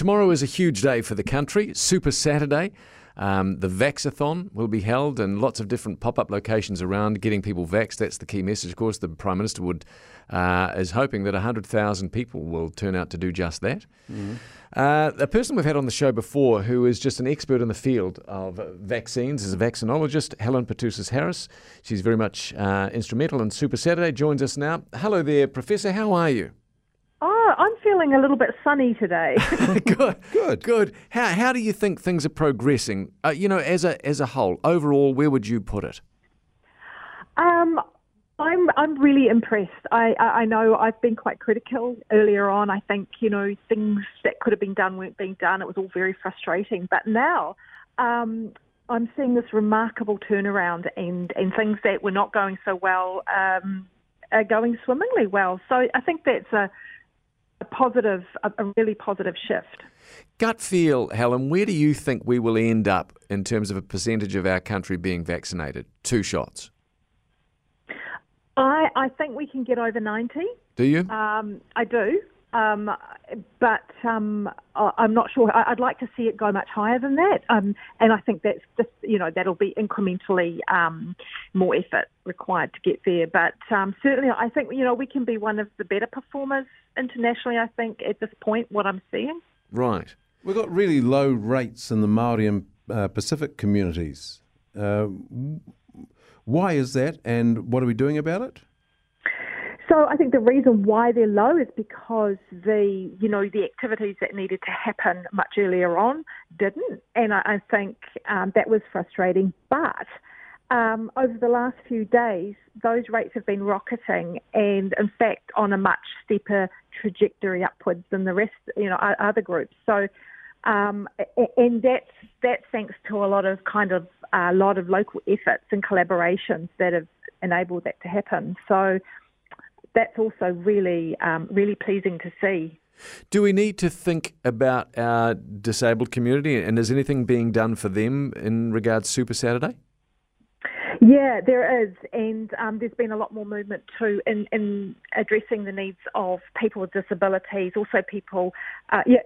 tomorrow is a huge day for the country, Super Saturday. Um, the Vaxathon will be held in lots of different pop up locations around getting people vaxxed. That's the key message. Of course, the Prime Minister would uh, is hoping that 100,000 people will turn out to do just that. Mm-hmm. Uh, a person we've had on the show before who is just an expert in the field of vaccines is a vaccinologist, Helen Petousis Harris. She's very much uh, instrumental in Super Saturday, joins us now. Hello there, Professor. How are you? I'm feeling a little bit sunny today. good, good, good. How how do you think things are progressing? Uh, you know, as a as a whole, overall, where would you put it? Um, I'm I'm really impressed. I, I know I've been quite critical earlier on. I think you know things that could have been done weren't being done. It was all very frustrating. But now um, I'm seeing this remarkable turnaround, and and things that were not going so well um, are going swimmingly well. So I think that's a a positive, a, a really positive shift. Gut feel, Helen, where do you think we will end up in terms of a percentage of our country being vaccinated? Two shots. I, I think we can get over 90. Do you? Um, I do. Um, but um, I'm not sure. I'd like to see it go much higher than that. Um, and I think that's just, you know, that'll be incrementally um, more effort required to get there. But um, certainly, I think, you know, we can be one of the better performers internationally, I think, at this point, what I'm seeing. Right. We've got really low rates in the Maori and uh, Pacific communities. Uh, why is that, and what are we doing about it? So I think the reason why they're low is because the you know the activities that needed to happen much earlier on didn't, and I, I think um, that was frustrating. But um, over the last few days, those rates have been rocketing, and in fact on a much steeper trajectory upwards than the rest, you know, other groups. So, um, and that's that's thanks to a lot of kind of a lot of local efforts and collaborations that have enabled that to happen. So that's also really, um, really pleasing to see. Do we need to think about our disabled community, and is anything being done for them in regards to Super Saturday? Yeah, there is, and um, there's been a lot more movement too in, in addressing the needs of people with disabilities, also people, uh, yeah,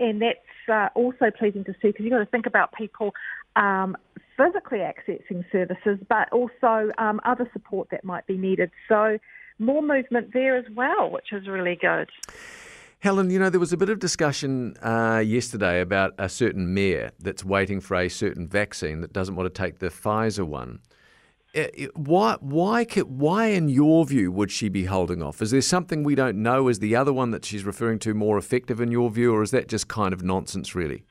and that's uh, also pleasing to see because you've got to think about people um, physically accessing services, but also um, other support that might be needed. So more movement there as well, which is really good. Helen, you know, there was a bit of discussion uh, yesterday about a certain mayor that's waiting for a certain vaccine that doesn't want to take the Pfizer one. Uh, why, why, why, in your view, would she be holding off? Is there something we don't know? Is the other one that she's referring to more effective in your view, or is that just kind of nonsense, really?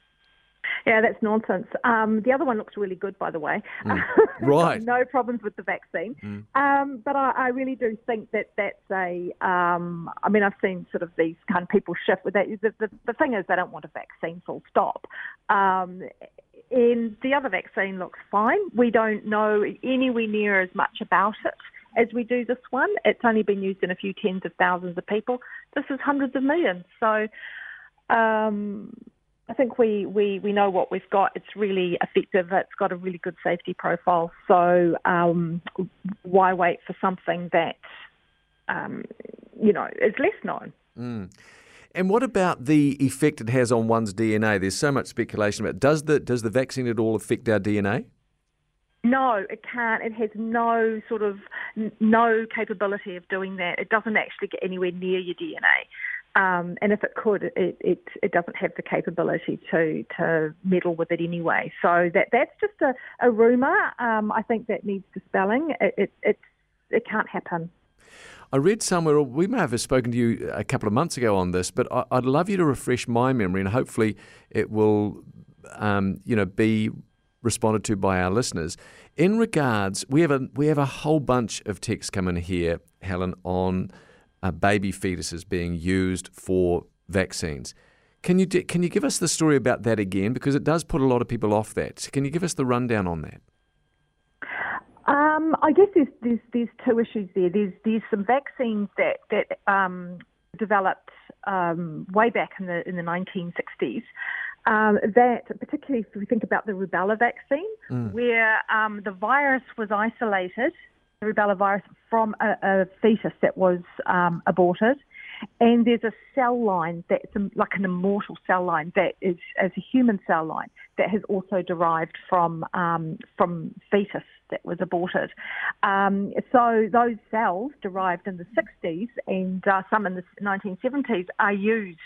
Yeah, that's nonsense. Um, the other one looks really good, by the way. Mm. Right. no problems with the vaccine. Mm. Um, but I, I, really do think that that's a. Um, I mean, I've seen sort of these kind of people shift with that. The, the, the thing is, they don't want a vaccine, full stop. Um, and the other vaccine looks fine. We don't know anywhere near as much about it as we do this one. It's only been used in a few tens of thousands of people. This is hundreds of millions. So. Um, I think we, we, we know what we've got. It's really effective. It's got a really good safety profile. So um, why wait for something that um, you know is less known? Mm. And what about the effect it has on one's DNA? There's so much speculation about. It. Does the does the vaccine at all affect our DNA? No, it can't. It has no sort of no capability of doing that. It doesn't actually get anywhere near your DNA. Um, and if it could, it, it, it, doesn't have the capability to, to meddle with it anyway. So that that's just a, a rumour. Um, I think that needs dispelling. It, it, it, it can't happen. I read somewhere, we may have spoken to you a couple of months ago on this, but I, would love you to refresh my memory and hopefully it will, um, you know, be responded to by our listeners. In regards, we have a we have a whole bunch of texts coming here, Helen, on uh, baby fetuses being used for vaccines. Can you can you give us the story about that again because it does put a lot of people off that. Can you give us the rundown on that? Um, I guess there's, there's, there's two issues there. There's there's some vaccines that that um, developed um, way back in the in the 1960s. Um, that particularly if we think about the rubella vaccine, mm. where um, the virus was isolated rubella virus from a, a fetus that was um, aborted. And there's a cell line that's like an immortal cell line that is as a human cell line that has also derived from um, from fetus that was aborted. Um, so those cells derived in the 60s and uh, some in the 1970s are used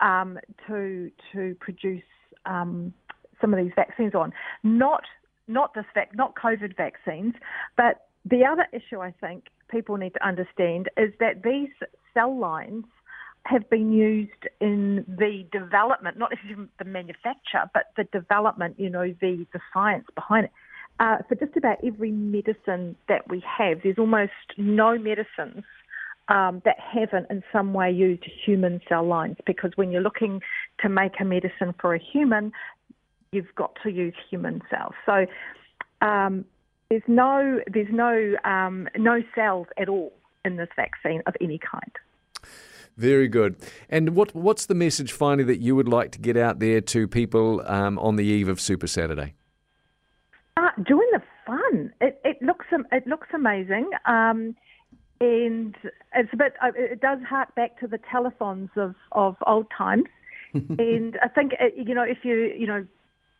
um, to to produce um, some of these vaccines on. Not not this vac- not COVID vaccines, but the other issue I think people need to understand is that these cell lines have been used in the development, not necessarily the manufacture, but the development, you know, the, the science behind it. Uh, for just about every medicine that we have, there's almost no medicines um, that haven't in some way used human cell lines because when you're looking to make a medicine for a human, you've got to use human cells. So um, there's no there's no um, no cells at all in this vaccine of any kind. Very good. And what what's the message finally that you would like to get out there to people um, on the eve of Super Saturday? Uh, doing the fun. It, it looks it looks amazing. Um, and it's a bit. Uh, it does hark back to the telethons of, of old times. and I think uh, you know if you you know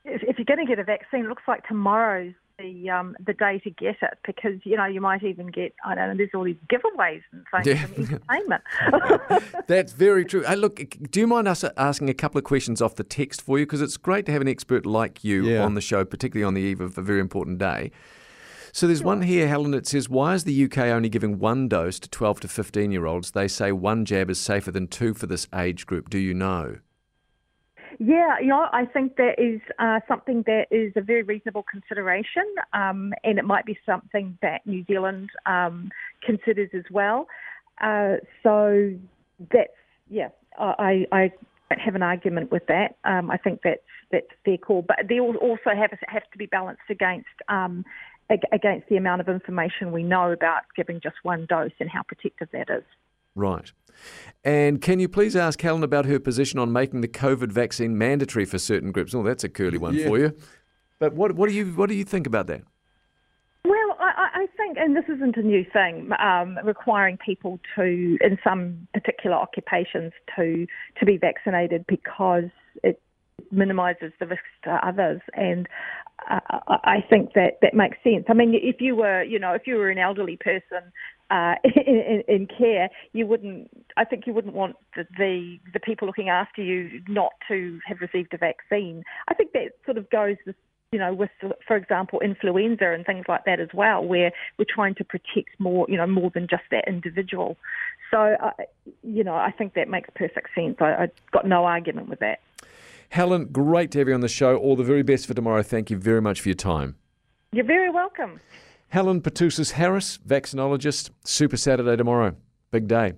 if, if you're going to get a vaccine, it looks like tomorrow's the um, the day to get it because you know you might even get I don't know there's all these giveaways and things yeah. entertainment. That's very true. Hey, look, do you mind us asking a couple of questions off the text for you because it's great to have an expert like you yeah. on the show, particularly on the eve of a very important day. So there's one here, Helen. It says, "Why is the UK only giving one dose to 12 to 15 year olds? They say one jab is safer than two for this age group. Do you know?" Yeah, you know, I think that is uh, something that is a very reasonable consideration, um, and it might be something that New Zealand um, considers as well. Uh, so that's yeah, I, I have an argument with that. Um, I think that's that's their call, but they also have have to be balanced against um, against the amount of information we know about giving just one dose and how protective that is. Right. And can you please ask Helen about her position on making the COVID vaccine mandatory for certain groups? Oh, that's a curly one yeah. for you. But what, what do you what do you think about that? Well, I, I think, and this isn't a new thing, um, requiring people to, in some particular occupations, to to be vaccinated because it minimises the risks to others. And uh, I think that that makes sense. I mean, if you were, you know, if you were an elderly person uh, in, in, care, you wouldn't. I think you wouldn't want the, the, the people looking after you not to have received a vaccine. I think that sort of goes with you know, with, for example, influenza and things like that as well, where we're trying to protect more, you know, more than just that individual. So, uh, you know, I think that makes perfect sense. I, I've got no argument with that. Helen, great to have you on the show. All the very best for tomorrow. Thank you very much for your time. You're very welcome. Helen Petousis Harris, vaccinologist. Super Saturday tomorrow. Big day.